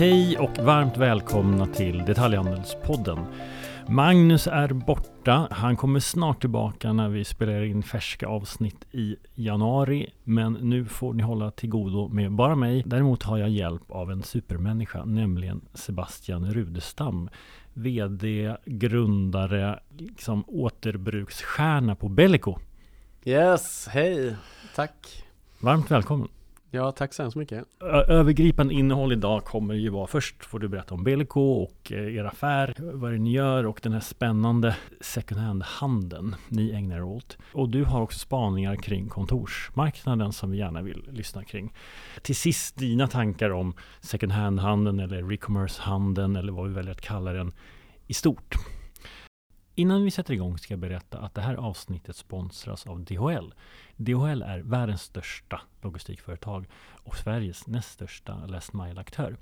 Hej och varmt välkomna till Detaljhandelspodden. Magnus är borta. Han kommer snart tillbaka när vi spelar in färska avsnitt i januari. Men nu får ni hålla till godo med bara mig. Däremot har jag hjälp av en supermänniska, nämligen Sebastian Rudestam. VD, grundare, liksom återbruksstjärna på Bellico. Yes, hej, tack. Varmt välkommen. Ja, tack så hemskt mycket. Övergripande innehåll idag kommer ju vara först får du berätta om Belko och eh, er affär, vad det ni gör och den här spännande second hand-handeln ni ägnar er åt. Och du har också spaningar kring kontorsmarknaden som vi gärna vill lyssna kring. Till sist dina tankar om second hand-handeln eller recommerce-handeln eller vad vi väljer att kalla den i stort. Innan vi sätter igång ska jag berätta att det här avsnittet sponsras av DHL. DHL är världens största logistikföretag och Sveriges näst största last mile-aktör.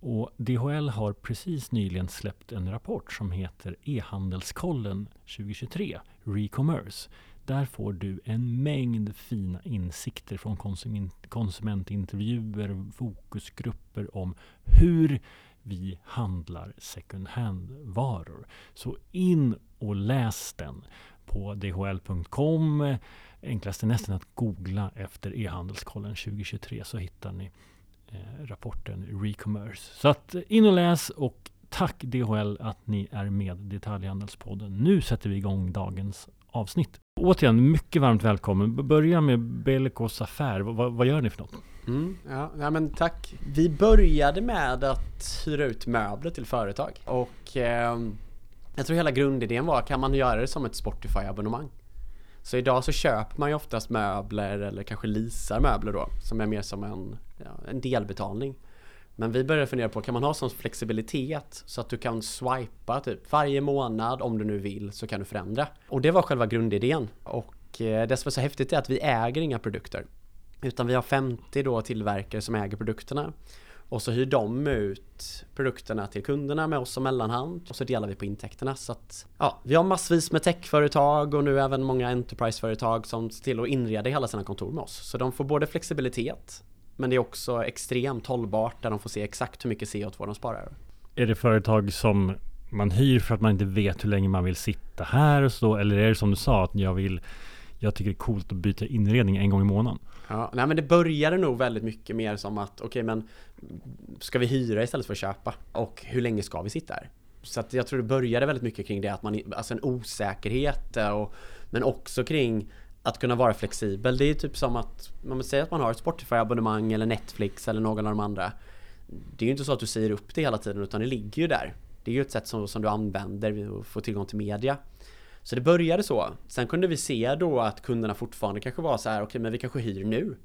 Och DHL har precis nyligen släppt en rapport som heter E-handelskollen 2023, Recommerce. Där får du en mängd fina insikter från konsument, konsumentintervjuer, fokusgrupper om hur vi handlar second hand-varor. Så in och läs den på dhl.com. Enklast är nästan att googla efter e-handelskollen 2023 så hittar ni eh, rapporten Recommerce. Så att eh, in och läs och tack DHL att ni är med Detaljhandelspodden. Nu sätter vi igång dagens avsnitt. Återigen, mycket varmt välkommen. Börja med Bellicos affär. V vad gör ni för något? Mm, ja, ja, men tack. Vi började med att hyra ut möbler till företag och eh, jag tror hela grundidén var, kan man göra det som ett Spotify-abonnemang? Så idag så köper man ju oftast möbler eller kanske leasar möbler då som är mer som en, ja, en delbetalning. Men vi började fundera på, kan man ha sån flexibilitet så att du kan swipa typ varje månad om du nu vill så kan du förändra. Och det var själva grundidén. Och eh, det som är så häftigt är att vi äger inga produkter. Utan vi har 50 då tillverkare som äger produkterna. Och så hyr de ut produkterna till kunderna med oss som mellanhand och så delar vi på intäkterna. Så att, ja, vi har massvis med techföretag och nu även många enterpriseföretag som ser till att inreda hela sina kontor med oss. Så de får både flexibilitet men det är också extremt hållbart där de får se exakt hur mycket CO2 de sparar. Är det företag som man hyr för att man inte vet hur länge man vill sitta här och så? Eller är det som du sa att jag vill jag tycker det är coolt att byta inredning en gång i månaden. Ja, nej men det började nog väldigt mycket mer som att okej okay, men ska vi hyra istället för att köpa? Och hur länge ska vi sitta här? Så att jag tror det började väldigt mycket kring det att man, alltså en osäkerhet eh, och, men också kring att kunna vara flexibel. Det är typ som att man säger att man har ett Spotify-abonnemang eller Netflix eller någon av de andra. Det är ju inte så att du säger upp det hela tiden utan det ligger ju där. Det är ju ett sätt som, som du använder och får tillgång till media. Så det började så. Sen kunde vi se då att kunderna fortfarande kanske var så här, okej okay, men vi kanske hyr nu.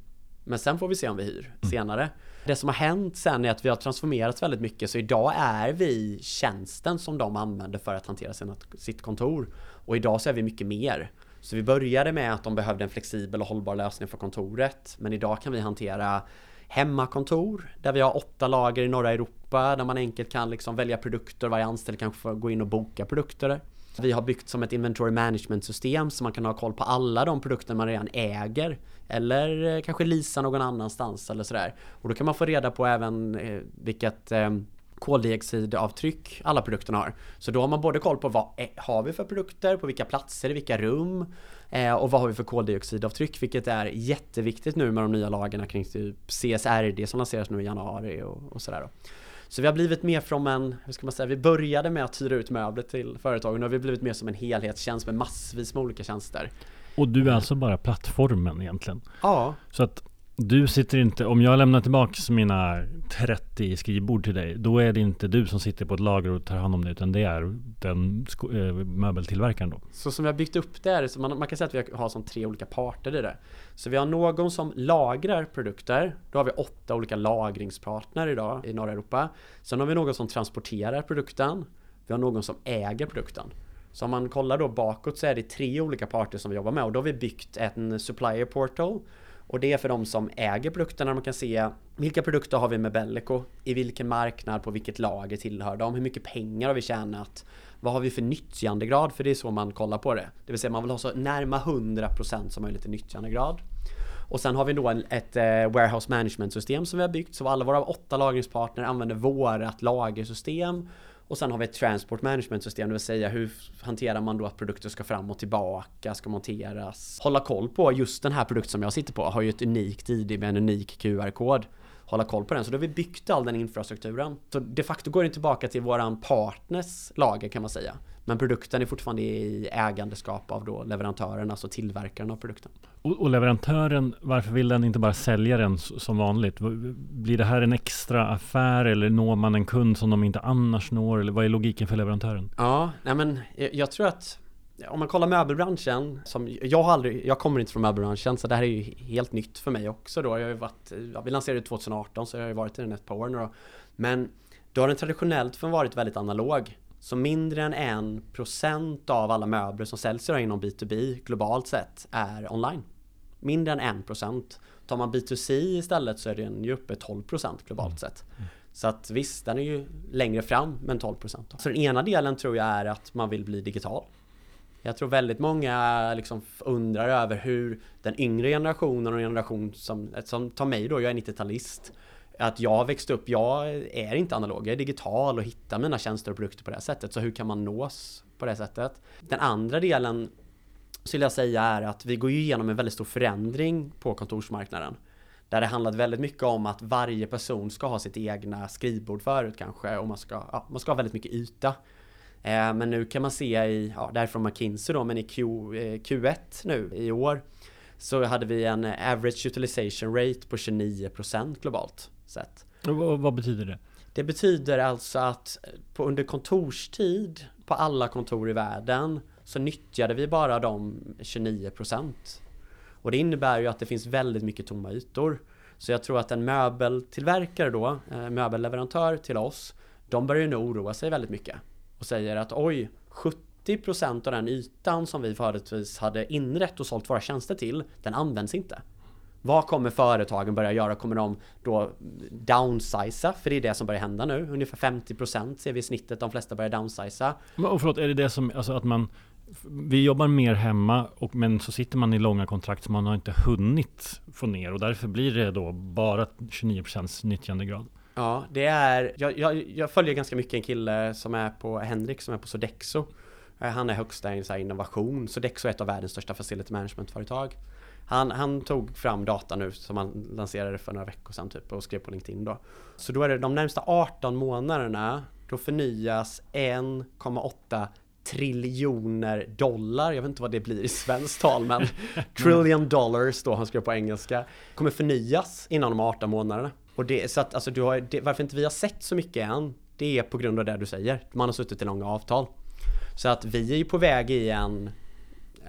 Men sen får vi se om vi hyr mm. senare. Det som har hänt sen är att vi har transformerats väldigt mycket så idag är vi tjänsten som de använder för att hantera sina, sitt kontor. Och idag så är vi mycket mer. Så vi började med att de behövde en flexibel och hållbar lösning för kontoret. Men idag kan vi hantera hemmakontor där vi har åtta lager i norra Europa där man enkelt kan liksom välja produkter. Varje anställd kan få gå in och boka produkter. Vi har byggt som ett inventory management system så man kan ha koll på alla de produkter man redan äger. Eller eh, kanske lisa någon annanstans eller sådär. Och då kan man få reda på även eh, vilket eh, koldioxidavtryck alla produkterna har. Så då har man både koll på vad har vi för produkter, på vilka platser, i vilka rum och vad har vi för koldioxidavtryck vilket är jätteviktigt nu med de nya lagarna kring typ CSRD som lanseras nu i januari och, och sådär. Så vi har blivit mer från en, hur ska man säga, vi började med att hyra ut möbler till företagen och nu har vi blivit mer som en helhetstjänst med massvis med olika tjänster. Och du är alltså bara plattformen egentligen? Ja. Så att du sitter inte, om jag lämnar tillbaks mina 30 skrivbord till dig, då är det inte du som sitter på ett lager och tar hand om det, utan det är den äh, möbeltillverkaren då? Så som vi har byggt upp det här, så man, man kan säga att vi har som tre olika parter i det. Så vi har någon som lagrar produkter, då har vi åtta olika lagringspartner idag i norra Europa. Sen har vi någon som transporterar produkten, vi har någon som äger produkten. Så om man kollar då bakåt så är det tre olika parter som vi jobbar med och då har vi byggt en supplier portal och det är för de som äger produkterna, man kan se vilka produkter har vi med Bellico? I vilken marknad, på vilket lager tillhör de? Hur mycket pengar har vi tjänat? Vad har vi för nyttjandegrad? För det är så man kollar på det. Det vill säga man vill ha så närma 100% som möjligt i nyttjandegrad. Och sen har vi då en, ett eh, warehouse management system som vi har byggt så alla våra åtta lagringspartner använder vårat lagersystem och sen har vi ett transport management system, det vill säga hur hanterar man då att produkter ska fram och tillbaka, ska monteras. Hålla koll på just den här produkten som jag sitter på har ju ett unikt ID med en unik QR-kod. Hålla koll på den, så då har vi byggt all den infrastrukturen. Så de facto går den tillbaka till våran partners lager kan man säga. Men produkten är fortfarande i ägandeskap av då leverantören, alltså tillverkaren av produkten. Och, och, leverantören, varför vill den inte bara sälja den som vanligt? Blir det här en extra affär eller når man en kund som de inte annars når? Eller vad är logiken för leverantören? Ja, nej men jag tror att om man kollar möbelbranschen, som jag har aldrig, jag kommer inte från möbelbranschen så det här är ju helt nytt för mig också då. Jag har varit, vi lanserade 2018 så jag har ju varit i den ett par år nu då. Men då har den traditionellt varit väldigt analog. Så mindre än en procent av alla möbler som säljs idag inom B2B globalt sett är online. Mindre än en procent. Tar man B2C istället så är den ju uppe 12 procent globalt sett. Så att visst, den är ju längre fram men 12 procent. Så den ena delen tror jag är att man vill bli digital. Jag tror väldigt många liksom undrar över hur den yngre generationen och generation som, som tar mig då, jag är 90-talist att jag har växt upp, jag är inte analog, jag är digital och hittar mina tjänster och produkter på det här sättet. Så hur kan man nås på det sättet? Den andra delen skulle jag säga är att vi går ju igenom en väldigt stor förändring på kontorsmarknaden. Där det handlat väldigt mycket om att varje person ska ha sitt egna skrivbord förut kanske och man ska, ja, man ska ha väldigt mycket yta. Eh, men nu kan man se i, ja, det här är från McKinsey då, men i Q, eh, Q1 nu i år så hade vi en average utilization rate på 29% globalt sett. Och vad betyder det? Det betyder alltså att på, under kontorstid på alla kontor i världen så nyttjade vi bara de 29%. Och det innebär ju att det finns väldigt mycket tomma ytor. Så jag tror att en möbeltillverkare då, eh, möbelleverantör till oss, de börjar ju nu oroa sig väldigt mycket. Och säger att oj, 70% av den ytan som vi förutvis hade inrett och sålt våra tjänster till, den används inte. Vad kommer företagen börja göra? Kommer de då downsiza? För det är det som börjar hända nu. Ungefär 50% ser vi i snittet. De flesta börjar downsiza. Och förlåt, är det det som, alltså att man vi jobbar mer hemma, och, men så sitter man i långa kontrakt som man har inte hunnit få ner och därför blir det då bara 29% nyttjandegrad. Ja, det är, jag, jag, jag, följer ganska mycket en kille som är på Henrik som är på Sodexo. Eh, han är högsta i innovation. Sodexo är ett av världens största facility management-företag. Han, han, tog fram data nu som han lanserade för några veckor sedan typ och skrev på LinkedIn då. Så då är det de närmsta 18 månaderna då förnyas 1,8 triljoner dollar, jag vet inte vad det blir i svenskt tal men trillion dollars då han skrev på engelska kommer förnyas inom de 18 månaderna. Och det, så att alltså du har, det, varför inte vi har sett så mycket än det är på grund av det du säger. Man har suttit i långa avtal. Så att vi är ju på väg i en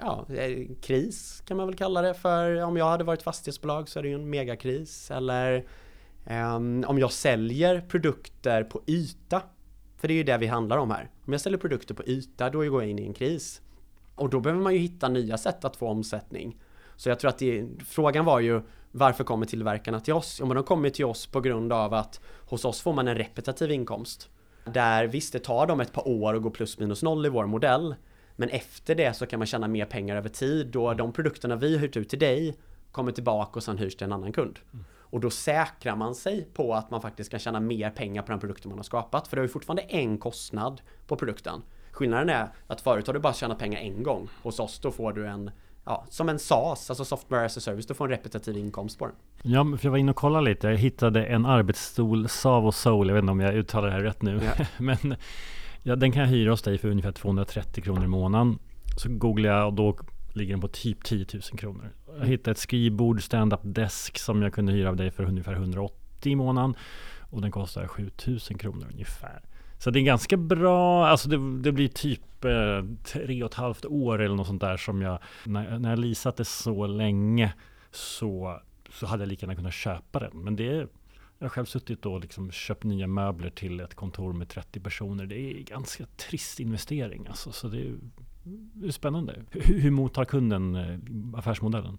ja, eh, kris kan man väl kalla det för. Om jag hade varit fastighetsbolag så är det ju en megakris. Eller um, om jag säljer produkter på yta. För det är ju det vi handlar om här. Om jag säljer produkter på yta då går jag in i en kris. Och då behöver man ju hitta nya sätt att få omsättning. Så jag tror att det, frågan var ju varför kommer tillverkarna till oss? Jo men de kommer till oss på grund av att hos oss får man en repetitiv inkomst. Där visst, det tar dem ett par år att gå plus minus noll i vår modell. Men efter det så kan man tjäna mer pengar över tid då de produkterna vi har hyrt ut till dig kommer tillbaka och sen hyrs till en annan kund. Mm. Och då säkrar man sig på att man faktiskt kan tjäna mer pengar på den produkten man har skapat. För det är ju fortfarande en kostnad på produkten. Skillnaden är att förut har du bara tjänat pengar en gång. Hos oss då får du en Ja, som en SaaS, alltså Software as a Service, du får en repetitiv inkomst på den. Ja, för jag var inne och kollade lite. Jag hittade en arbetsstol, Savo Soul, jag vet inte om jag uttalar det här rätt nu. Ja. Men Ja, den kan jag hyra hos dig för ungefär 230 kronor i månaden. Så googlar jag och då ligger den på typ 10 000 kronor. Jag hittade ett skrivbord, stand-up desk som jag kunde hyra av dig för ungefär 180 i månaden. Och den kostar 7 000 kronor ungefär. Så det är ganska bra, alltså det, det blir typ eh, tre och ett halvt år eller något sånt där som jag, när, när jag leasat det så länge så, så hade jag lika gärna kunnat köpa den. Men det jag har själv suttit och liksom köpt nya möbler till ett kontor med 30 personer. Det är ganska trist investering alltså. Så det är, det är spännande. Hur, hur mottar kunden eh, affärsmodellen?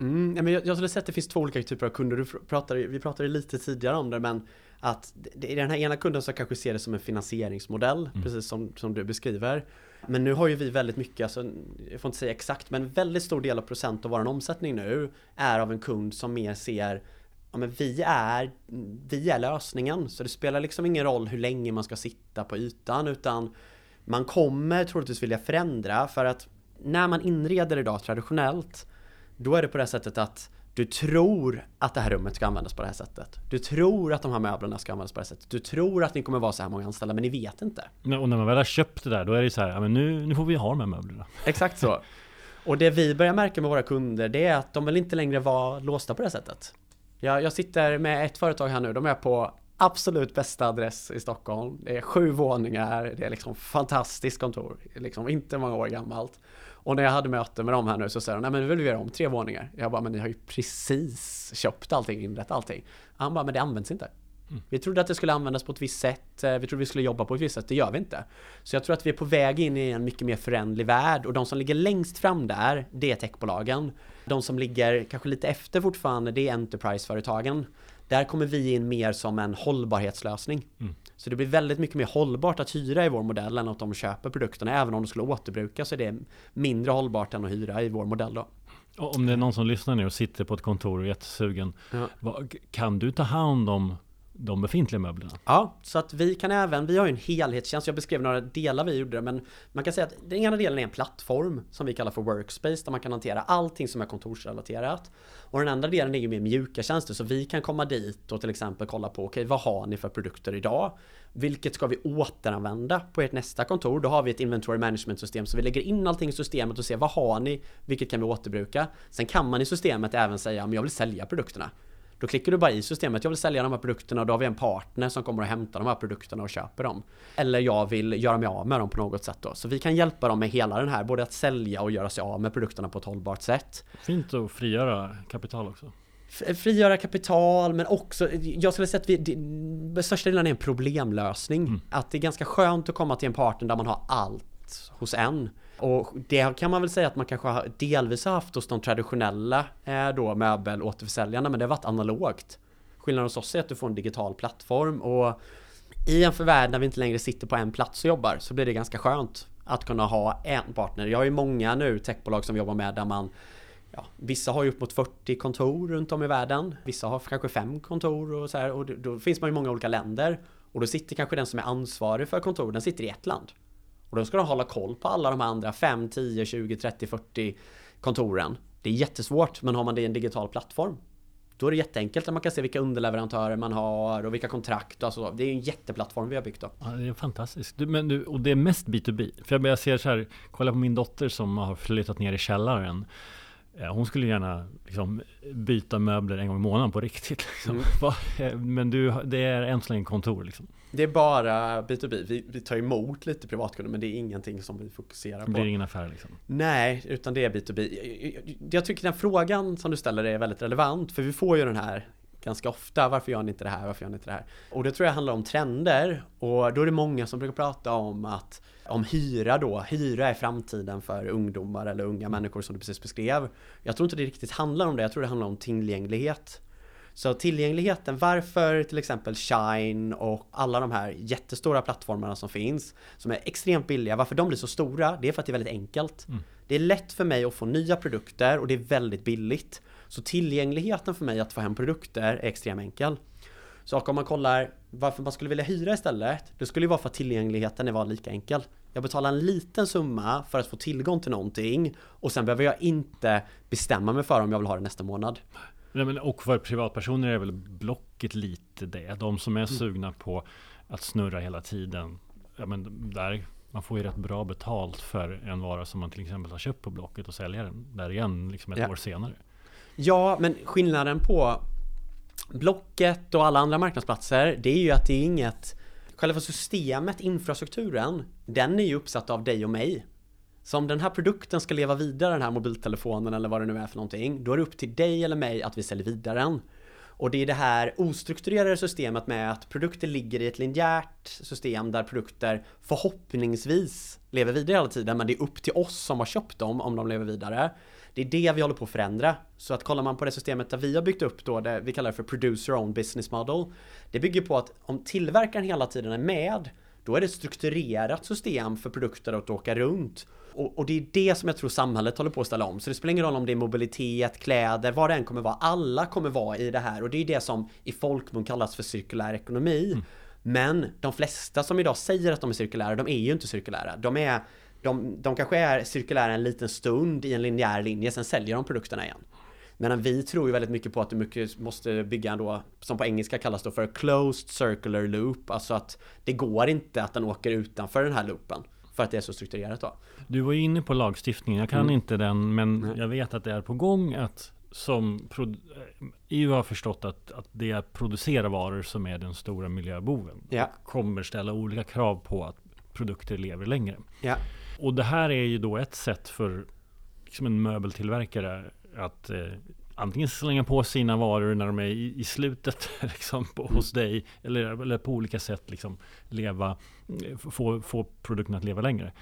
Mm, men jag, jag skulle säga att det finns två olika typer av kunder. Du pratade, vi pratade lite tidigare om det, men att det är den här ena kunden som kanske ser det som en finansieringsmodell, mm. precis som, som du beskriver. Men nu har ju vi väldigt mycket, alltså, jag får inte säga exakt, men väldigt stor del av procent av vår omsättning nu är av en kund som mer ser Ja men vi är, vi är lösningen, så det spelar liksom ingen roll hur länge man ska sitta på ytan utan man kommer troligtvis vilja förändra för att när man inreder idag traditionellt då är det på det sättet att du tror att det här rummet ska användas på det här sättet. Du tror att de här möblerna ska användas på det här sättet. Du tror att ni kommer vara så här många anställda, men ni vet inte. Och när man väl har köpt det där, då är det så här, ja men nu, nu får vi ha de här möblerna. Exakt så. Och det vi börjar märka med våra kunder, det är att de vill inte längre vara låsta på det här sättet. Jag, jag sitter med ett företag här nu, de är på absolut bästa adress i Stockholm. Det är sju våningar, det är liksom fantastiskt kontor, liksom inte många år gammalt. Och när jag hade möte med dem här nu så sa de, nej men nu vill vi göra om tre våningar. Jag bara, men ni har ju precis köpt allting, inrett allting. Han bara, men det används inte. Mm. Vi trodde att det skulle användas på ett visst sätt, eh, vi trodde vi skulle jobba på ett visst sätt, det gör vi inte. Så jag tror att vi är på väg in i en mycket mer förändlig värld och de som ligger längst fram där, det är techbolagen. De som ligger kanske lite efter fortfarande, det är Enterprise-företagen. Där kommer vi in mer som en hållbarhetslösning. Mm. Så det blir väldigt mycket mer hållbart att hyra i vår modell än att de köper produkterna. Även om de skulle återbruka så är det mindre hållbart än att hyra i vår modell då. Om det är någon som lyssnar nu och sitter på ett kontor och är jättesugen. Ja. Kan du ta hand om de befintliga möblerna. Ja, så att vi kan även, vi har ju en helhetstjänst, jag beskrev några delar vi gjorde men man kan säga att den ena delen är en plattform som vi kallar för Workspace där man kan hantera allting som är kontorsrelaterat. Och den andra delen är ju mer mjuka tjänster så vi kan komma dit och till exempel kolla på okej, okay, vad har ni för produkter idag? Vilket ska vi återanvända på ert nästa kontor? Då har vi ett inventory management system så vi lägger in allting i systemet och ser vad har ni? Vilket kan vi återbruka? Sen kan man i systemet även säga, men jag vill sälja produkterna. Då klickar du bara i systemet, jag vill sälja de här produkterna och då har vi en partner som kommer och hämtar de här produkterna och köper dem. Eller jag vill göra mig av med dem på något sätt då. Så vi kan hjälpa dem med hela den här, både att sälja och göra sig av med produkterna på ett hållbart sätt. Fint att frigöra kapital också. Frigöra kapital men också, jag skulle säga att vi, det, största delen är en problemlösning. Mm. Att det är ganska skönt att komma till en partner där man har allt hos en. Och det kan man väl säga att man kanske har delvis haft hos de traditionella eh, då möbelåterförsäljarna men det har varit analogt. Skillnaden hos oss är att du får en digital plattform och i en förvärld där vi inte längre sitter på en plats och jobbar så blir det ganska skönt att kunna ha en partner. Jag har ju många nu techbolag som vi jobbar med där man Ja, vissa har ju upp mot 40 kontor runt om i världen. Vissa har kanske fem kontor och så här och då finns man i många olika länder. Och då sitter kanske den som är ansvarig för kontor, den sitter i ett land. Och då ska de hålla koll på alla de andra 5, 10, 20, 30, 40 kontoren. Det är jättesvårt, men har man det i en digital plattform då är det jätteenkelt att man kan se vilka underleverantörer man har och vilka kontrakt och så. Det är en jätteplattform vi har byggt då. Ja, det är fantastiskt. Du, men du, och det är mest B2B. För jag, jag ser så här, kolla på min dotter som har flyttat ner i källaren. Hon skulle gärna liksom byta möbler en gång i månaden på riktigt. Liksom. Mm. Men du, det är än så länge kontor liksom. Det är bara B2B. Vi, vi tar emot lite privatkunder men det är ingenting som vi fokuserar på. Det blir ingen affär liksom? Nej, utan det är B2B. Jag tycker den frågan som du ställer är väldigt relevant för vi får ju den här ganska ofta. Varför gör ni inte det här? Varför gör ni inte det här? Och det tror jag handlar om trender och då är det många som brukar prata om att om hyra då, hyra är framtiden för ungdomar eller unga människor som du precis beskrev. Jag tror inte det riktigt handlar om det, jag tror det handlar om tillgänglighet. Så tillgängligheten, varför till exempel Shine och alla de här jättestora plattformarna som finns, som är extremt billiga, varför de blir så stora, det är för att det är väldigt enkelt. Mm. Det är lätt för mig att få nya produkter och det är väldigt billigt. Så tillgängligheten för mig att få hem produkter är extremt enkel. Så om man kollar varför man skulle vilja hyra istället, det skulle ju vara för att tillgängligheten var lika enkel. Jag betalar en liten summa för att få tillgång till någonting och sen behöver jag inte bestämma mig för om jag vill ha det nästa månad. Nej, men och för privatpersoner är väl Blocket lite det. De som är mm. sugna på att snurra hela tiden. Ja, men där, man får ju rätt bra betalt för en vara som man till exempel har köpt på Blocket och säljer den där igen liksom ett ja. år senare. Ja, men skillnaden på Blocket och alla andra marknadsplatser, det är ju att det är inget Själva systemet, infrastrukturen, den är ju uppsatt av dig och mig. Så om den här produkten ska leva vidare, den här mobiltelefonen eller vad det nu är för någonting, då är det upp till dig eller mig att vi säljer vidare den. Och det är det här ostrukturerade systemet med att produkter ligger i ett linjärt system där produkter förhoppningsvis lever vidare hela tiden men det är upp till oss som har köpt dem om de lever vidare. Det är det vi håller på att förändra. Så att kollar man på det systemet där vi har byggt upp då, det vi kallar för producer own business model. Det bygger på att om tillverkaren hela tiden är med då är det ett strukturerat system för produkter att åka runt. Och, och, det är det som jag tror samhället håller på att ställa om. Så det spelar ingen roll om det är mobilitet, kläder, vad det än kommer vara. Alla kommer vara i det här och det är det som i folkmun kallas för cirkulär ekonomi. Mm. Men de flesta som idag säger att de är cirkulära, de är ju inte cirkulära. De är de, de kanske är cirkulära en liten stund i en linjär linje, sen säljer de produkterna igen. Medan vi tror ju väldigt mycket på att du mycket måste bygga en då, som på engelska kallas då för closed circular loop, alltså att det går inte att den åker utanför den här loopen. För att det är så strukturerat då. Du var ju inne på lagstiftningen, jag kan mm. inte den, men mm. jag vet att det är på gång att som EU har förstått att, att det är att producera varor som är den stora miljöboven. Ja. Kommer ställa olika krav på att produkter lever längre. Ja. Och det här är ju då ett sätt för liksom en möbeltillverkare att eh, antingen slänga på sina varor när de är i, i slutet liksom, på, mm. hos dig eller, eller på olika sätt liksom, leva, eh, få, få produkten att leva längre.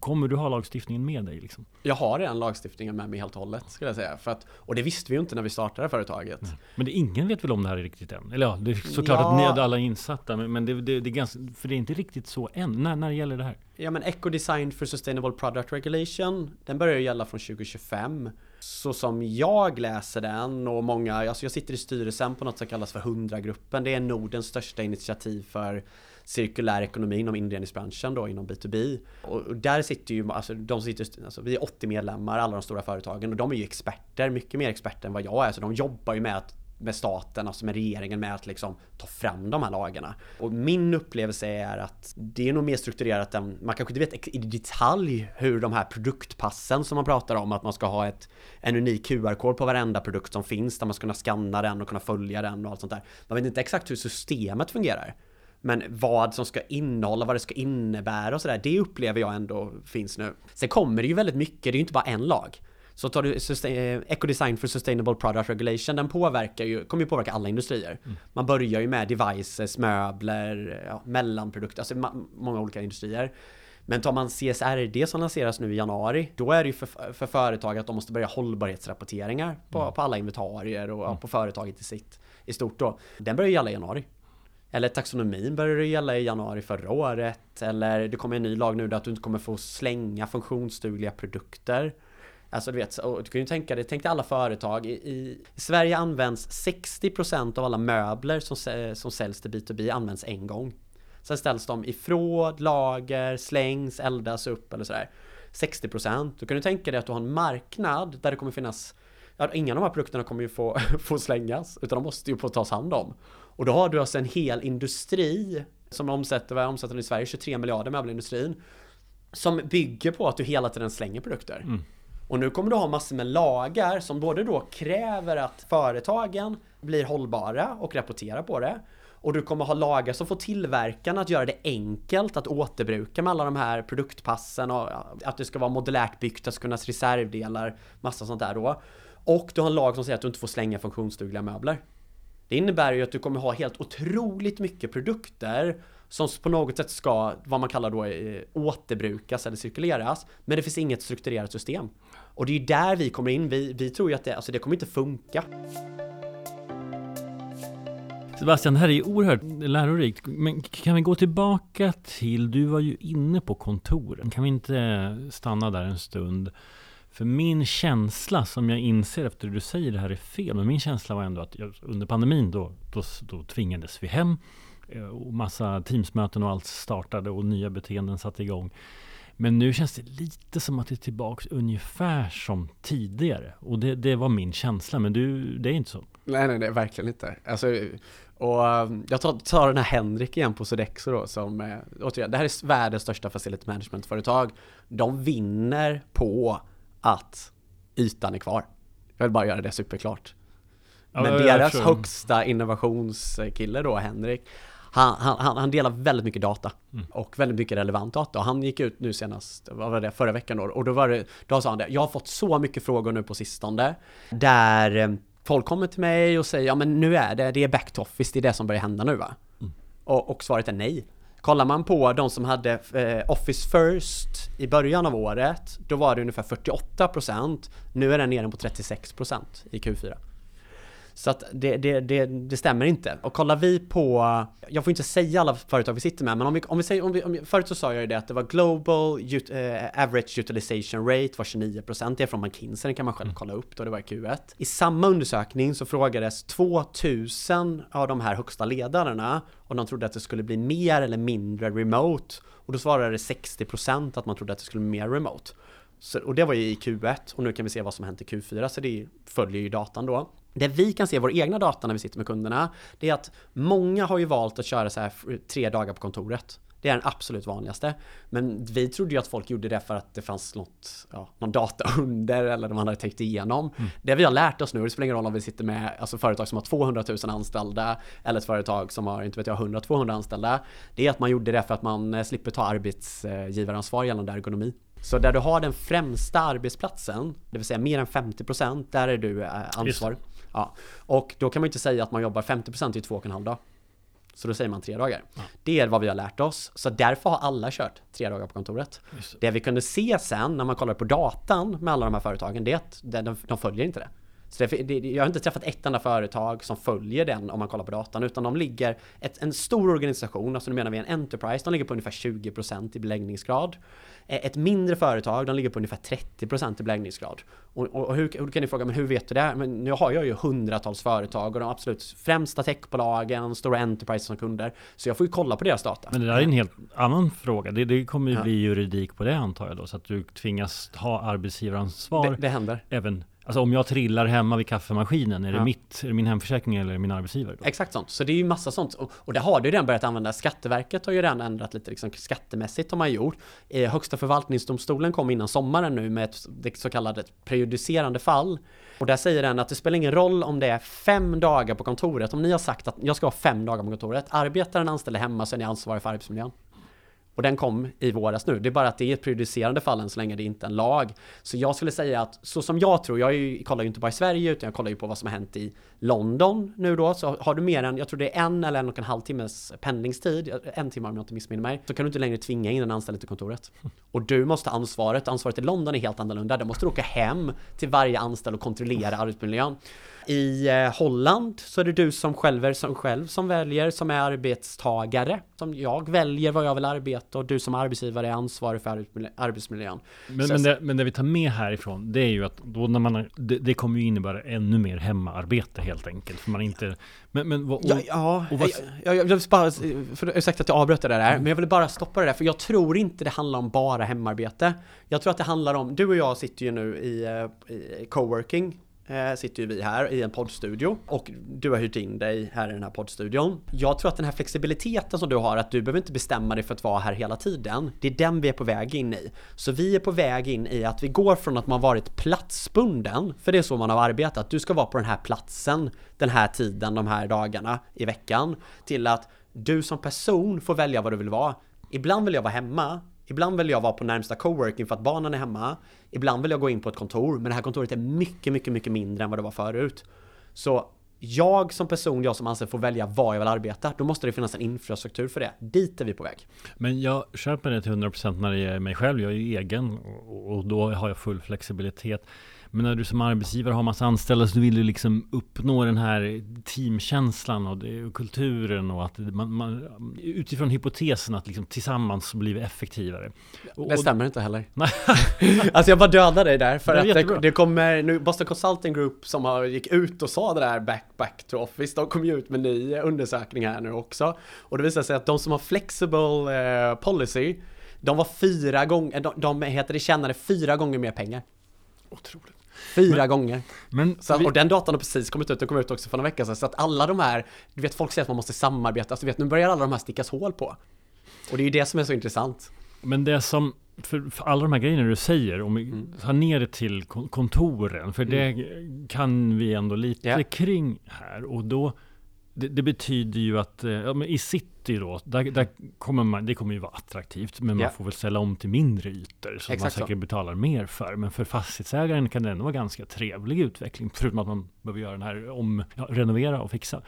Kommer du ha lagstiftningen med dig? Liksom? Jag har redan lagstiftningen med mig helt och hållet, skulle jag säga. För att, och det visste vi ju inte när vi startade företaget. Nej. Men det, ingen vet väl om det här riktigt än? Eller ja, det är såklart ja. att ni är alla insatta, men, men det, det, det, är ganska, för det är inte riktigt så än. När, när gäller det här? Ja, men Eco Design for Sustainable Product Regulation, den börjar gälla från 2025. Så som jag läser den och många, alltså jag sitter i styrelsen på något som kallas för 100-gruppen. Det är Nordens största initiativ för cirkulär ekonomi inom inredningsbranschen då inom B2B. Och där sitter ju, alltså de sitter, alltså vi är 80 medlemmar, alla de stora företagen och de är ju experter, mycket mer experter än vad jag är. Så de jobbar ju med att med staten, alltså med regeringen med att liksom ta fram de här lagarna. Och min upplevelse är att det är nog mer strukturerat än, man kanske inte vet i detalj hur de här produktpassen som man pratar om, att man ska ha ett, en unik QR-kod på varenda produkt som finns, där man ska kunna skanna den och kunna följa den och allt sånt där. Man vet inte exakt hur systemet fungerar. Men vad som ska innehålla, vad det ska innebära och sådär, det upplever jag ändå finns nu. Sen kommer det ju väldigt mycket, det är ju inte bara en lag. Så tar du eh, Eco Design for Sustainable Product Regulation, den påverkar ju, kommer ju påverka alla industrier. Mm. Man börjar ju med devices, möbler, ja, mellanprodukter, alltså många olika industrier. Men tar man CSRD som lanseras nu i januari, då är det ju för, för företag att de måste börja hållbarhetsrapporteringar på, mm. på alla inventarier och mm. på företaget i sitt i stort då. Den börjar gälla i januari. Eller taxonomin började gälla i januari förra året. Eller det kommer en ny lag nu där att du inte kommer få slänga funktionsdugliga produkter. Alltså du vet, och du kan ju tänka dig, tänk dig alla företag. I, i Sverige används 60% av alla möbler som, som säljs till B2B används en gång. Sen ställs de i fråd, lager, slängs, eldas upp eller sådär. 60% Då kan du tänka dig att du har en marknad där det kommer finnas Ja, inga av de här produkterna kommer ju få, få slängas utan de måste ju få tas hand om. Och då har du alltså en hel industri som omsätter, vad omsätter i Sverige? 23 miljarder möbelindustrin. Som bygger på att du hela tiden slänger produkter. Mm. Och nu kommer du ha massor med lagar som både då kräver att företagen blir hållbara och rapporterar på det. Och du kommer ha lagar som får tillverkarna att göra det enkelt att återbruka med alla de här produktpassen och att det ska vara modulärt byggt, att det ska kunna reservdelar, massa sånt där då. Och du har en lag som säger att du inte får slänga funktionsdugliga möbler. Det innebär ju att du kommer ha helt otroligt mycket produkter som på något sätt ska, vad man kallar då, eh, återbrukas eller cirkuleras. Men det finns inget strukturerat system. Och det är ju där vi kommer in. Vi, vi tror ju att det, alltså det kommer inte funka. Sebastian, det här är ju oerhört lärorikt. Men kan vi gå tillbaka till, du var ju inne på kontoren. Kan vi inte stanna där en stund? För min känsla, som jag inser efter att du säger det här är fel, men min känsla var ändå att jag, under pandemin då, då, då tvingades vi hem. Eh, och massa Teamsmöten och allt startade och nya beteenden satte igång. Men nu känns det lite som att det är tillbaks ungefär som tidigare. Och det, det var min känsla, men du, det är inte så. Nej, nej, det är verkligen inte. Alltså, och um, jag tar, tar den här Henrik igen på Sodexo då som, eh, återigen, det här är världens största facility management-företag. De vinner på att ytan är kvar. Jag vill bara göra det superklart. Men ja, deras högsta innovationskille då, Henrik, han, han, han delar väldigt mycket data mm. och väldigt mycket relevant data. Och han gick ut nu senast, vad var det, förra veckan då, och då var det, då sa han det, jag har fått så mycket frågor nu på sistone, där eh, folk kommer till mig och säger, ja men nu är det, det är back to office, det är det som börjar hända nu va? Mm. Och, och svaret är nej. Kollar man på de som hade eh, Office First i början av året, då var det ungefär 48%. Nu är den nere på 36% i Q4. Så att det, det, det, det stämmer inte. Och kollar vi på, jag får inte säga alla företag vi sitter med, men om vi, om vi säger, om vi, om, förut så sa jag ju det att det var global ut, eh, average utilization rate var 29%, det är från McKinsey, det kan man själv kolla upp då, det var i Q1. I samma undersökning så frågades 2000 av de här högsta ledarna om de trodde att det skulle bli mer eller mindre remote. Och då svarade 60% att man trodde att det skulle bli mer remote. Så, och det var ju i Q1 och nu kan vi se vad som hänt i Q4 så det följer ju datan då. Det vi kan se i vår egna data när vi sitter med kunderna, det är att många har ju valt att köra så här tre dagar på kontoret. Det är den absolut vanligaste. Men vi trodde ju att folk gjorde det för att det fanns något, ja, någon data under eller de hade tänkt igenom. Mm. Det vi har lärt oss nu, det spelar ingen roll om vi sitter med alltså företag som har 200 000 anställda eller ett företag som har, inte vet jag, 100-200 anställda. Det är att man gjorde det för att man eh, slipper ta arbetsgivaransvar gällande ergonomi. Så där du har den främsta arbetsplatsen, det vill säga mer än 50%, där är du eh, ansvar. Ja. Och då kan man ju inte säga att man jobbar 50% i två och en halv dag. Så då säger man tre dagar. Ja. Det är vad vi har lärt oss. Så därför har alla kört tre dagar på kontoret. Det. det vi kunde se sen när man kollar på datan med alla de här företagen, det är att de, de följer inte det. Så det, det, jag har inte träffat ett enda företag som följer den om man kollar på datan, utan de ligger, ett, en stor organisation, alltså nu menar vi en Enterprise, de ligger på ungefär 20% i beläggningsgrad. Eh, ett mindre företag, de ligger på ungefär 30% i beläggningsgrad. Och, och, och hur, hur, kan ni fråga, men hur vet du det? Men nu har jag ju hundratals företag och de absolut främsta techbolagen, stora Enterprise som kunder. Så jag får ju kolla på deras data. Men det där är en helt annan fråga. Det, det kommer ju ja. bli juridik på det antar jag då, så att du tvingas ha arbetsgivaransvar. Det, det händer. Även Alltså om jag trillar hemma vid kaffemaskinen, är, ja. det, mitt, är det min hemförsäkring eller min arbetsgivare? Då? Exakt sånt. Så det är ju massa sånt. Och, och det har du redan börjat använda. Skatteverket har ju redan ändrat lite liksom, skattemässigt har man gjort. Eh, Högsta förvaltningsdomstolen kom innan sommaren nu med ett det så kallade prejudicerande fall. Och där säger den att det spelar ingen roll om det är fem dagar på kontoret. Om ni har sagt att jag ska ha fem dagar på kontoret. Arbetar en anställd hemma så är ni ansvariga för arbetsmiljön. Och den kom i våras nu. Det är bara att det är ett prejudicerande fall än så länge det är inte är en lag. Så jag skulle säga att så som jag tror, jag ju, kollar ju inte bara i Sverige utan jag kollar ju på vad som har hänt i London nu då. Så har du mer än, jag tror det är en eller en och en halv timmes pendlingstid, en timme om jag inte missminner mig, så kan du inte längre tvinga in en anställd till kontoret. Och du måste ha ansvaret. Ansvaret i London är helt annorlunda. Där måste du åka hem till varje anställd och kontrollera arbetsmiljön. I eh, Holland så är det du som själv, som själv som väljer som är arbetstagare. Som jag väljer vad jag vill arbeta och du som arbetsgivare är ansvarig för arbetsmiljön. Men, men, det, men det vi tar med härifrån det är ju att då när man, det, det kommer ju innebära ännu mer hemmaarbete helt enkelt. För man inte, men, men och, ja, ja och vad, jag, jag, jag bara, för sagt att jag avbröt det där, mm. men jag vill bara stoppa det där för jag tror inte det handlar om bara hemarbete. Jag tror att det handlar om, du och jag sitter ju nu i, eh, i coworking Eh, sitter ju vi här i en poddstudio och du har hyrt in dig här i den här poddstudion. Jag tror att den här flexibiliteten som du har, att du behöver inte bestämma dig för att vara här hela tiden. Det är den vi är på väg in i. Så vi är på väg in i att vi går från att man varit platsbunden, för det är så man har arbetat, du ska vara på den här platsen den här tiden, de här dagarna i veckan, till att du som person får välja vad du vill vara. Ibland vill jag vara hemma, Ibland vill jag vara på närmsta coworking för att barnen är hemma. Ibland vill jag gå in på ett kontor, men det här kontoret är mycket, mycket, mycket mindre än vad det var förut. Så jag som person, jag som anser får välja var jag vill arbeta, då måste det finnas en infrastruktur för det. Dit är vi på väg. Men jag köper det till 100% när det är mig själv. Jag är ju egen och då har jag full flexibilitet. Men när du som arbetsgivare har massa anställda så vill du liksom uppnå den här teamkänslan och, det, och kulturen och att man, man, utifrån hypotesen att liksom tillsammans blir vi effektivare. Och, det stämmer inte heller. alltså jag bara dödar dig där för det att det, det, kommer nu Boston Consulting Group som har gick ut och sa det där back, back to office. De kom ju ut med ny undersökning här nu också. Och det visar sig att de som har flexible eh, policy de var fyra gånger, de, de heter det tjänade fyra gånger mer pengar. Otroligt. Fyra men, gånger. Men, så, vi... Och den datan har precis kommit ut, den kom ut också för några veckor sedan. Så att alla de här, du vet folk säger att man måste samarbeta, alltså, du vet nu börjar alla de här stickas hål på. Och det är ju det som är så intressant. Men det som, för, för alla de här grejerna du säger, om vi mm. tar ner det till kontoren, för mm. det kan vi ändå lite yeah. kring här. Och då det, det, betyder ju att eh, ja, i city då, där, där, kommer man, det kommer ju vara attraktivt, men man får väl ställa om till mindre ytor som man säkert så. betalar mer för. Men för fastighetsägaren kan det ändå vara ganska trevlig utveckling, förutom att man behöver göra den här om, ja, renovera och fixa.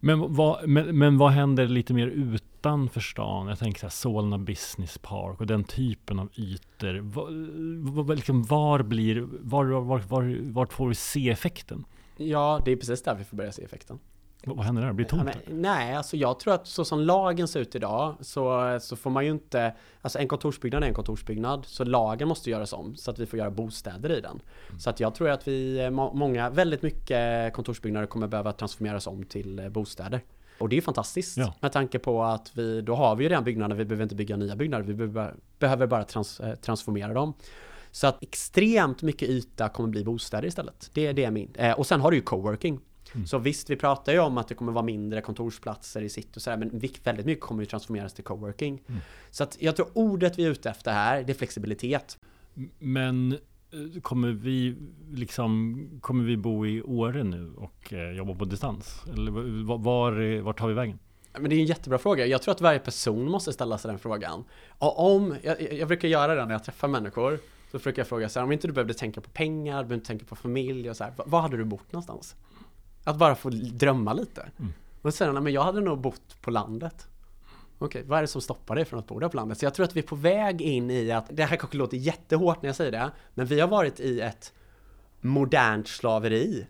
Men vad, men, men vad händer lite mer utanför stan? Jag tänker så här, Solna Business Park och den typen av ytor. Var, var, liksom, var blir, var, var, var, vart får vi se effekten? Ja, det är precis där vi får börja se effekten. Vad händer där? Blir det tomt? Ja, nej, alltså jag tror att så som lagen ser ut idag så, så får man ju inte Alltså en kontorsbyggnad är en kontorsbyggnad Så lagen måste göras om så att vi får göra bostäder i den mm. Så att jag tror att vi, många, väldigt mycket kontorsbyggnader kommer behöva transformeras om till eh, bostäder och det är fantastiskt ja. med tanke på att vi, då har vi ju redan byggnader, vi behöver inte bygga nya byggnader, vi behöver, behöver bara trans, eh, transformera dem. Så att extremt mycket yta kommer bli bostäder istället. Det, det är min. Eh, och sen har du ju coworking. Mm. Så visst, vi pratar ju om att det kommer vara mindre kontorsplatser i sitt och sådär, men väldigt mycket kommer ju transformeras till coworking. Mm. Så att jag tror ordet vi är ute efter här, det är flexibilitet. Men eh, kommer vi liksom, kommer vi bo i Åre nu och eh, jobba på distans? Eller var, var, tar vi vägen? Men det är en jättebra fråga. Jag tror att varje person måste ställa sig den frågan. Och om, jag, jag brukar göra det när jag träffar människor. Så försöker jag fråga så här, om inte du behövde tänka på pengar, du behövde tänka på familj och så här, var hade du bott någonstans? Att bara få drömma lite. Mm. Och sen, men jag hade nog bott på landet. Okej, vad är det som stoppar dig från att bo där på landet? Så jag tror att vi är på väg in i att, det här kanske låter jättehårt när jag säger det, men vi har varit i ett modernt slaveri.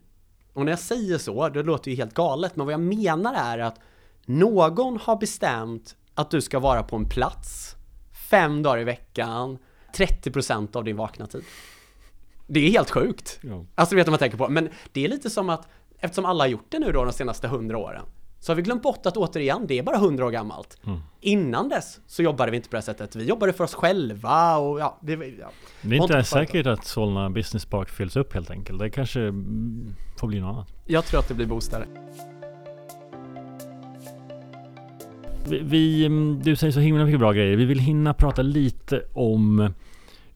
Och när jag säger så, det låter ju helt galet, men vad jag menar är att någon har bestämt att du ska vara på en plats fem dagar i veckan, 30% av din vakna tid. Det är helt sjukt. Ja. Alltså du vet vad man tänker på. Men det är lite som att eftersom alla har gjort det nu då de senaste hundra åren så har vi glömt bort att återigen, det är bara hundra år gammalt. Mm. Innan dess så jobbade vi inte på det sättet. Vi jobbade för oss själva och ja. Det, ja. det är inte säkert att Solna Business Park fylls upp helt enkelt. Det kanske får bli något annat. Jag tror att det blir bostäder. Vi, vi, du säger så himla mycket bra grejer. Vi vill hinna prata lite om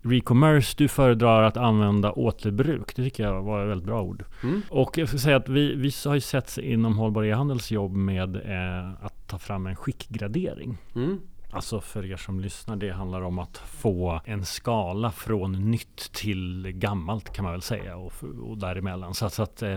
Recommerce, du föredrar att använda återbruk. Det tycker jag var ett väldigt bra ord. Mm. Och jag ska säga att vi, vi har ju sett inom hållbar e-handels jobb med eh, att ta fram en skickgradering. Mm. Alltså för er som lyssnar, det handlar om att få en skala från nytt till gammalt kan man väl säga och, och däremellan. Så, så att eh,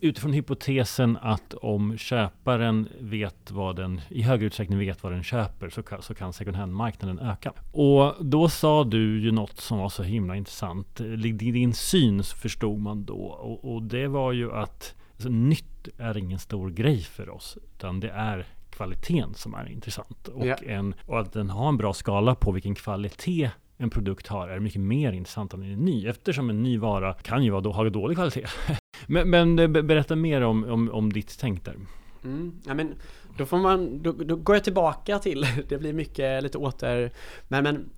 utifrån hypotesen att om köparen vet vad den i högre utsträckning vet vad den köper så kan, så kan second hand-marknaden öka. Och då sa du ju något som var så himla intressant. I din syn förstod man då och, och det var ju att alltså, nytt är ingen stor grej för oss utan det är kvaliteten som är intressant. Och, ja. en, och att den har en bra skala på vilken kvalitet en produkt har är mycket mer intressant än en ny eftersom en ny vara kan ju vara då, ha dålig kvalitet. men, men, eh, berätta mer om, om, om ditt tänk där. Mm, ja, men då får man, då, då, går jag tillbaka till, det blir mycket lite åter, men, men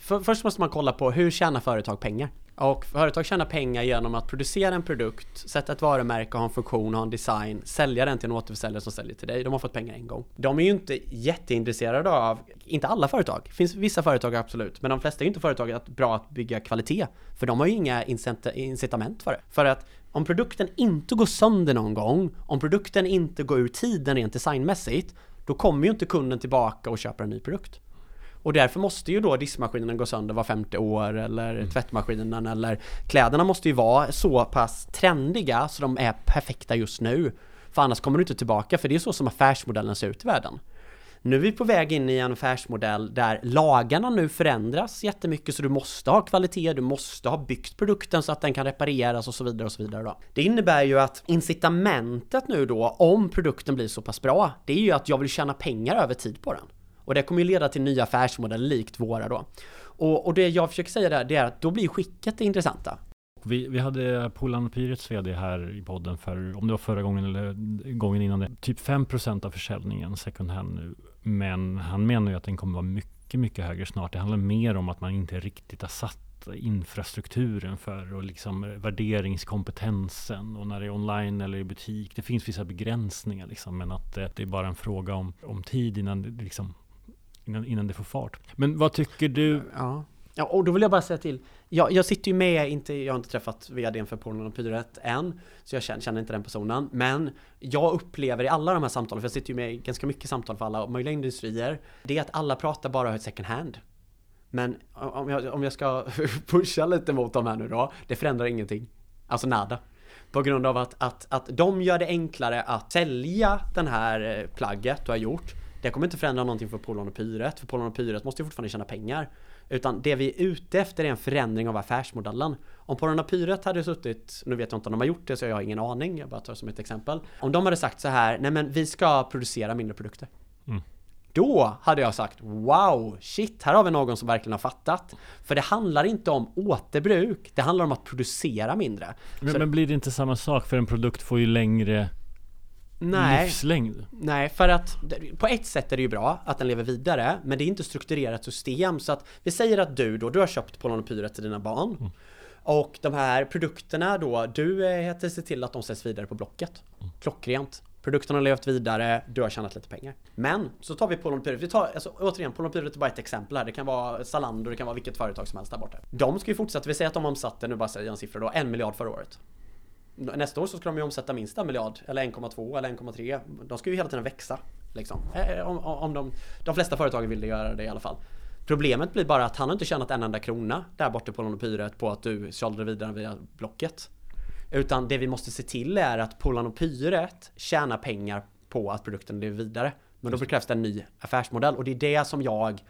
för, först måste man kolla på hur tjänar företag pengar? Och företag tjänar pengar genom att producera en produkt, sätta ett varumärke, ha en funktion, ha en design, sälja den till en återförsäljare som säljer till dig. De har fått pengar en gång. De är ju inte jätteintresserade av, inte alla företag, det finns vissa företag absolut, men de flesta är ju inte företag att bra att bygga kvalitet. För de har ju inga incitament för det. För att om produkten inte går sönder någon gång, om produkten inte går ur tiden rent designmässigt, då kommer ju inte kunden tillbaka och köper en ny produkt. Och därför måste ju då diskmaskinen gå sönder var femte år eller mm. tvättmaskinen eller kläderna måste ju vara så pass trendiga så de är perfekta just nu. För annars kommer du inte tillbaka, för det är så som affärsmodellen ser ut i världen. Nu är vi på väg in i en affärsmodell där lagarna nu förändras jättemycket så du måste ha kvalitet, du måste ha byggt produkten så att den kan repareras och så vidare och så vidare då. Det innebär ju att incitamentet nu då, om produkten blir så pass bra, det är ju att jag vill tjäna pengar över tid på den. Och det kommer ju leda till nya affärsmodeller likt våra då. Och, och det jag försöker säga där, det är att då blir skicket det intressanta. Vi, vi hade Polan Pyrets VD här i podden för, om det var förra gången eller gången innan det, typ 5% av försäljningen second hand nu. Men han menar ju att den kommer vara mycket, mycket högre snart. Det handlar mer om att man inte riktigt har satt infrastrukturen för och liksom värderingskompetensen och när det är online eller i butik. Det finns vissa begränsningar liksom, men att det, det är bara en fråga om, om tid innan det liksom innan, innan det får fart. Men vad tycker du? Ja. Ja, och då vill jag bara säga till. Jag, jag sitter ju med, inte, jag har inte träffat vdn för Pornon och Pyret än, så jag känner, känner, inte den personen. Men jag upplever i alla de här samtalen, för jag sitter ju med i ganska mycket samtal för alla möjliga industrier, det är att alla pratar bara second hand. Men om jag, om jag ska pusha lite mot dem här nu då, det förändrar ingenting. Alltså nada. På grund av att, att, att de gör det enklare att sälja den här eh, plagget du har gjort det kommer inte förändra någonting för Polon och Pyret, för Polon och Pyret måste ju fortfarande tjäna pengar. Utan det vi är ute efter är en förändring av affärsmodellen. Om Pornopyret hade suttit, nu vet jag inte om de har gjort det så jag har ingen aning, jag bara tar som ett exempel. Om de hade sagt så här, nej men vi ska producera mindre produkter. Mm. Då hade jag sagt wow, shit, här har vi någon som verkligen har fattat. För det handlar inte om återbruk, det handlar om att producera mindre. Men, Så- men blir det inte samma sak? För en produkt får ju längre Nej, livslängd. nej, för att på ett sätt är det ju bra att den lever vidare, men det är inte strukturerat system. Så att vi säger att du då, du har köpt Polonopyret till dina barn. Mm. Och de här produkterna då, du eh, heter se till att de sätts vidare på Blocket. Klockrent. Produkten har levt vidare, du har tjänat lite pengar. Men så tar vi Polonopyret, vi tar, alltså, återigen Polonopyret är bara ett exempel här. Det kan vara Zalando, det kan vara vilket företag som helst där borta. De ska ju fortsätta, vi säger att de omsatte, nu bara säger jag en siffra då, en miljard förra året. Nästa år så ska de ju omsätta minst en miljard, eller 1,2 eller 1,3. De ska ju hela tiden växa. Liksom. Eh, Om, om de, de flesta företagen vill göra det i alla fall. Problemet blir bara att han har inte tjänat en enda krona där borta på Polonopyret på att du sålde vidare via Blocket. Utan det vi måste se till är att Polonopyret tjänar pengar på att produkten lever vidare. Men då krävs det en ny affärsmodell och det är det som jag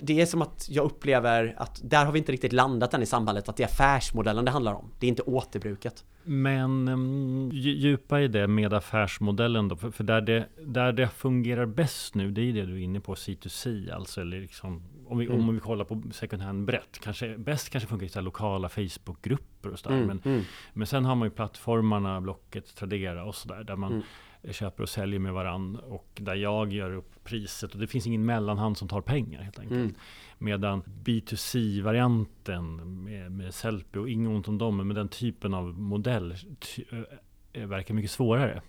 det är som att jag upplever att där har vi inte riktigt landat än i samhället att det är affärsmodellen det handlar om. Det är inte återbruket. Men um, djupa i det med affärsmodellen då. För, för där, det, där det fungerar bäst nu, det är det du är inne på, C2C. Alltså, eller liksom, om, vi, Mm. om vi kollar på second hand brett. Kanske, bäst kanske funkar i så lokala Facebookgrupper och sådär. Men, mm. men sen har man ju plattformarna, Blocket, Tradera och sådär. Där man Mm. Köper och säljer med varann. Och där jag gör upp priset. Och det finns ingen mellanhand som tar pengar helt enkelt. Mm. Medan B2C-varianten med, med Sellpy och inget ont om dem, men den typen av modell ty, äh, verkar mycket svårare.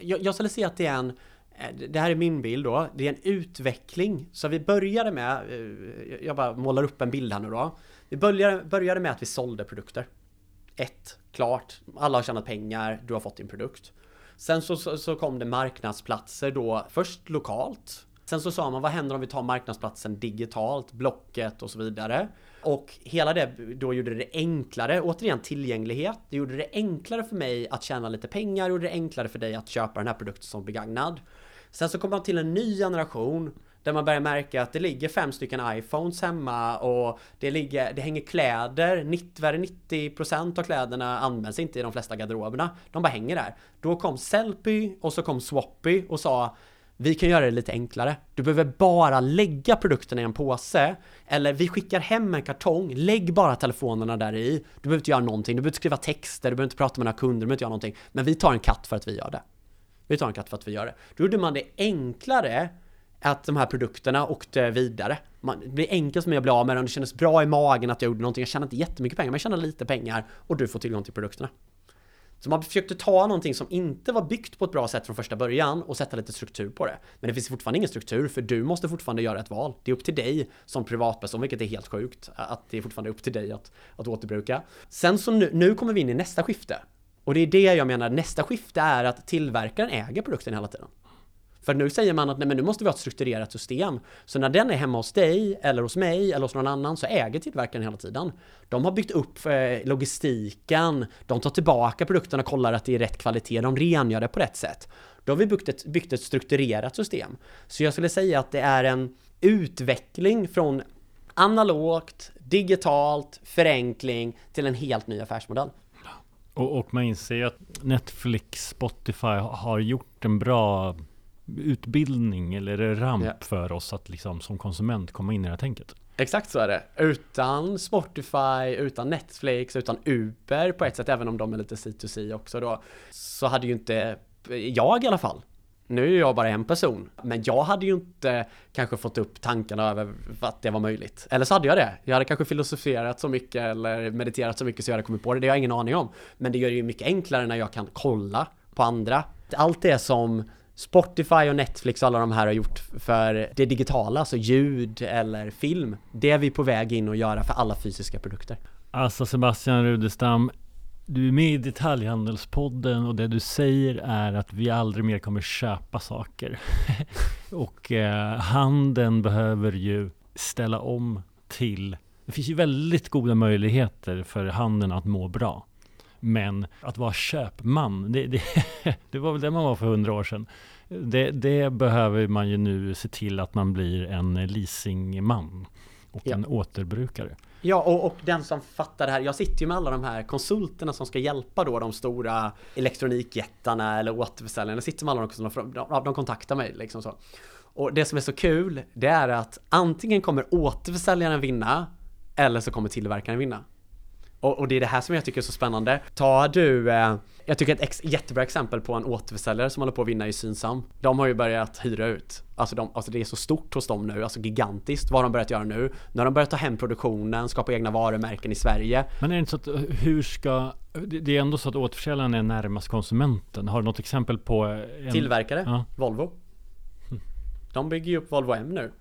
jag, jag skulle säga att det är en eh, det här är min bild då. Det är en utveckling. Så vi började med, eh, jag bara målar upp en bild här nu då. Vi började, började med att vi sålde produkter. Ett, klart. Alla har tjänat pengar, du har fått din produkt. Sen så, så, så kom det marknadsplatser då, först lokalt. Sen så sa man, vad händer om vi tar marknadsplatsen digitalt, Blocket och så vidare. Och hela det då gjorde det enklare, återigen tillgänglighet. Det gjorde det enklare för mig att tjäna lite pengar, gjorde det enklare för dig att köpa den här produkten som begagnad. Sen så kom man till en ny generation där man börjar märka att det ligger fem stycken iPhones hemma och det, ligger, det hänger kläder, 90, 90% av kläderna används inte i de flesta garderoberna. De bara hänger där. Då kom Sellpy och så kom Swappy och sa vi kan göra det lite enklare. Du behöver bara lägga produkterna i en påse. Eller vi skickar hem en kartong, lägg bara telefonerna där i. Du behöver inte göra någonting, du behöver inte skriva texter, du behöver inte prata med några kunder, du behöver inte göra någonting. Men vi tar en katt för att vi gör det. Vi tar en katt för att vi gör det. Då gjorde man det enklare att de här produkterna åkte vidare. Man, det blir enkelt för mig att bli av med den, det kändes bra i magen att jag gjorde någonting. Jag tjänade inte jättemycket pengar, men jag tjänade lite pengar och du får tillgång till produkterna. Så man försökte ta någonting som inte var byggt på ett bra sätt från första början och sätta lite struktur på det. Men det finns fortfarande ingen struktur för du måste fortfarande göra ett val. Det är upp till dig som privatperson, vilket är helt sjukt. Att det är fortfarande upp till dig att, att återbruka. Sen så nu, nu kommer vi in i nästa skifte. Och det är det jag menar, nästa skifte är att tillverkaren äger produkten hela tiden. För nu säger man att nej, men nu måste vi ha ett strukturerat system. Så när den är hemma hos dig, eller hos mig, eller hos någon annan så äger tillverkaren hela tiden. De har byggt upp eh, logistiken, de tar tillbaka produkterna och kollar att det är rätt kvalitet, de rengör det på rätt sätt. Då har vi byggt ett, byggt ett strukturerat system. Så jag skulle säga att det är en utveckling från analogt, digitalt, förenkling till en helt ny affärsmodell. Och, och man inser ju att Netflix, Spotify har gjort en bra utbildning eller ramp Ja. för oss att liksom som konsument komma in i det här tänket. Exakt så är det. Utan Spotify, utan Netflix, utan Uber på ett sätt, även om de är lite C2C också då, så hade ju inte jag i alla fall. Nu är jag bara en person, men jag hade ju inte kanske fått upp tankarna över att det var möjligt. Eller så hade jag det. Jag hade kanske filosoferat så mycket eller mediterat så mycket så jag hade kommit på det. Det har jag ingen aning om. Men det gör det ju mycket enklare när jag kan kolla på andra. Allt det som Spotify och Netflix och alla de här har gjort för det digitala, alltså ljud eller film. Det är vi på väg in och göra för alla fysiska produkter. Alltså Sebastian Rudestam, du är med i Detaljhandelspodden och det du säger är att vi aldrig mer kommer köpa saker. och eh, handeln behöver ju ställa om till... Det finns ju väldigt goda möjligheter för handeln att må bra. Men att vara köpman, det, det, det var väl det man var för hundra år sedan. Det, det behöver man ju nu se till att man blir en leasingman. och Ja. en återbrukare. Ja, och, och den som fattar det här. Jag sitter ju med alla de här konsulterna som ska hjälpa då de stora elektronikjättarna eller återförsäljarna. Jag sitter med alla de konsulterna, de, de kontaktar mig liksom så. Och det som är så kul, det är att antingen kommer återförsäljaren vinna eller så kommer tillverkaren vinna. Och, och det är det här som jag tycker är så spännande. Tar du, eh, jag tycker ett ex, jättebra exempel på en återförsäljare som håller på att vinna i Synsam. De har ju börjat hyra ut. Alltså, de, alltså det är så stort hos dem nu, alltså gigantiskt. Vad har de börjat göra nu? Nu har de börjat ta hem produktionen, skapa egna varumärken i Sverige. Men är det inte så att hur ska det det är ändå så att återförsäljaren är närmast konsumenten. Har du något exempel på en, Tillverkare, Ja. Volvo. De bygger ju upp Volvo M nu.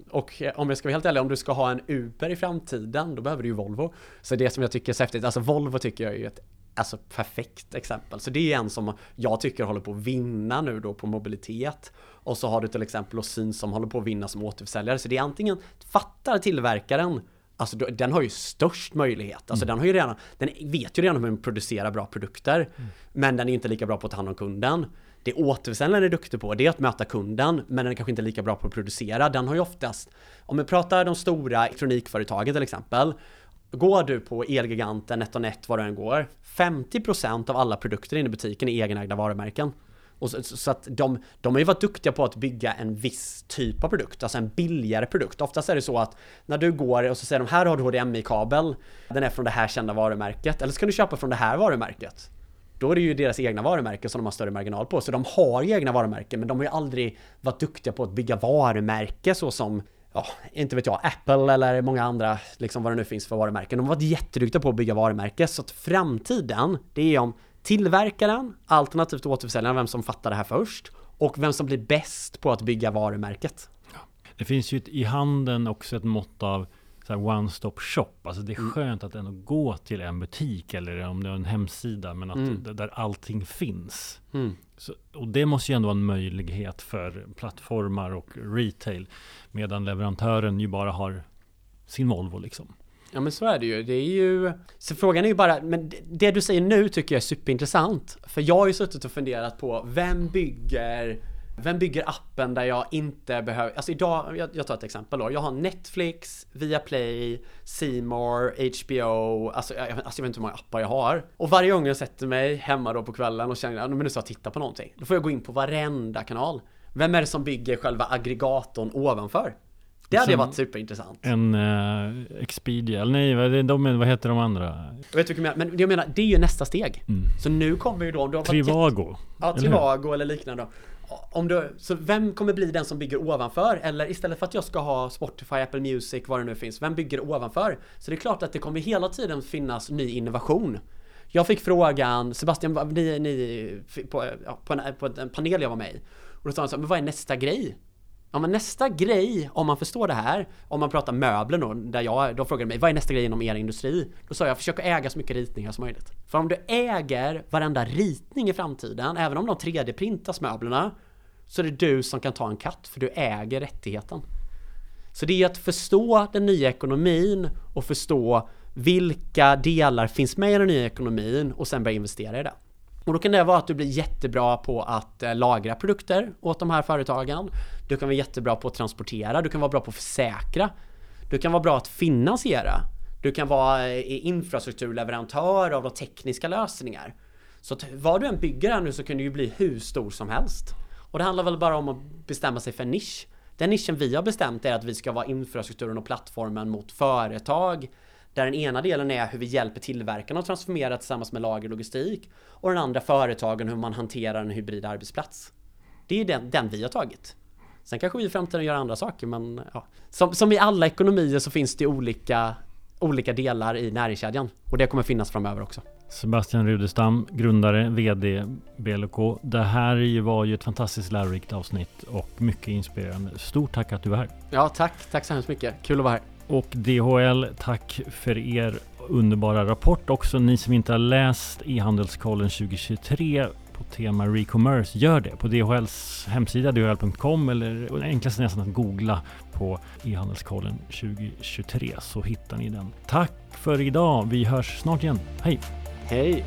Mm. Och eh, om jag ska vara helt ärlig, om du ska ha en Uber i framtiden, då behöver du ju Volvo. Så det som jag tycker är så häftigt, alltså Volvo tycker jag är ett alltså, perfekt exempel. Så det är en som jag tycker håller på att vinna nu då på mobilitet. Och så har du till exempel Osin som håller på att vinna som återförsäljare. Så det är antingen, fattar tillverkaren Alltså den har ju störst möjlighet. Alltså den har ju redan, den vet ju redan hur man producerar bra produkter. Men den är inte lika bra på att ta hand om kunden. Det återförsäljaren är duktig på det är att möta kunden, men den är kanske inte lika bra på att producera. Den har ju oftast, om vi pratar de stora elektronikföretagen till exempel, Går du på Elgiganten, NetOnNet, var du än går, 50% av alla produkter inne i butiken är egenägda varumärken. Och så, så att de, de har ju varit duktiga på att bygga en viss typ av produkt, alltså en billigare produkt. Oftast är det så att när du går och så säger de här har du HDMI-kabel, den är från det här kända varumärket, eller så kan du köpa från det här varumärket. Då är det ju deras egna varumärken som de har större marginal på. Så de har ju egna varumärken men de har ju aldrig varit duktiga på att bygga varumärke så som Ja, inte vet jag, Apple eller många andra, liksom vad det nu finns för varumärken. De har varit jätteduktiga på att bygga varumärke. Så att framtiden, det är om tillverkaren, alternativt återförsäljaren, vem som fattar det här först. Och vem som blir bäst på att bygga varumärket. Det finns ju i handeln också ett mått av så här one-stop shop. Alltså det är Mm. skönt att ändå gå till en butik eller om det är en hemsida, men att Mm. där allting finns. Mm. Så, och det måste ju ändå vara en möjlighet för plattformar och retail. Medan leverantören ju bara har sin Volvo liksom. Ja men så är det ju. Det är ju... Så frågan är ju bara, men det- det du säger nu tycker jag är superintressant. För jag har ju suttit och funderat på, vem bygger vem bygger appen där jag inte behöver, alltså idag, jag, jag tar ett exempel då. Jag har Netflix, Viaplay, More, HBO, alltså jag, alltså jag vet inte hur många appar jag har. Och varje gång jag sätter mig hemma då på kvällen och känner, ja, men nu ska jag titta på någonting. Då får jag gå in på varenda kanal. Vem är det som bygger själva aggregatorn ovanför? Det hade varit superintressant. En uh, Expedia, eller nej, de, vad heter de andra? Jag vet jag menar? Men jag menar, det är ju nästa steg. Mm. Så nu kommer ju då, har varit jätte- Trivago. Ja, eller? Trivago eller liknande. Om du, så vem kommer bli den som bygger ovanför? Eller istället för att jag ska ha Spotify, Apple Music, vad det nu finns, vem bygger ovanför? Så det är klart att det kommer hela tiden finnas ny innovation. Jag fick frågan, Sebastian, ni, ni på, ja, på, en, på en panel jag var med i. Och då sa han så här, men vad är nästa grej? Ja men nästa grej, om man förstår det här, om man pratar möbler då, där jag, då frågade mig vad är nästa grej inom er industri? Då sa jag försök att äga så mycket ritningar som möjligt. För om du äger varenda ritning i framtiden, även om de 3D-printas möblerna, så är det du som kan ta en katt, för du äger rättigheten. Så det är att förstå den nya ekonomin och förstå vilka delar finns med i den nya ekonomin och sen börja investera i det. Och då kan det vara att du blir jättebra på att eh, lagra produkter åt de här företagen. Du kan vara jättebra på att transportera, du kan vara bra på att försäkra. Du kan vara bra att finansiera. Du kan vara eh, infrastrukturleverantör av de tekniska lösningar. Så att vad du än bygger här nu så kan du ju bli hur stor som helst. Och det handlar väl bara om att bestämma sig för en nisch. Den nischen vi har bestämt är att vi ska vara infrastrukturen och plattformen mot företag. Där den ena delen är hur vi hjälper tillverkarna att transformera tillsammans med lager och den andra företagen hur man hanterar en hybrid arbetsplats. Det är den, den vi har tagit. Sen kanske vi i framtiden gör andra saker men ja. Som, som i alla ekonomier så finns det olika, olika delar i näringskedjan. Och det kommer finnas framöver också. Sebastian Rudestam, grundare, VD BLK. Det här var ju ett fantastiskt lärorikt avsnitt och mycket inspirerande. Stort tack att du är här. Ja tack, tack så hemskt mycket. Kul att vara här. Och DHL, tack för er underbara rapport också. Ni som inte har läst e-handelskollen 2023 på tema Recommerce, gör det på DHLs hemsida dhl.com eller enklast nästan att googla på e-handelskollen 2023 så hittar ni den. Tack för idag. Vi hörs snart igen. Hej! Hej!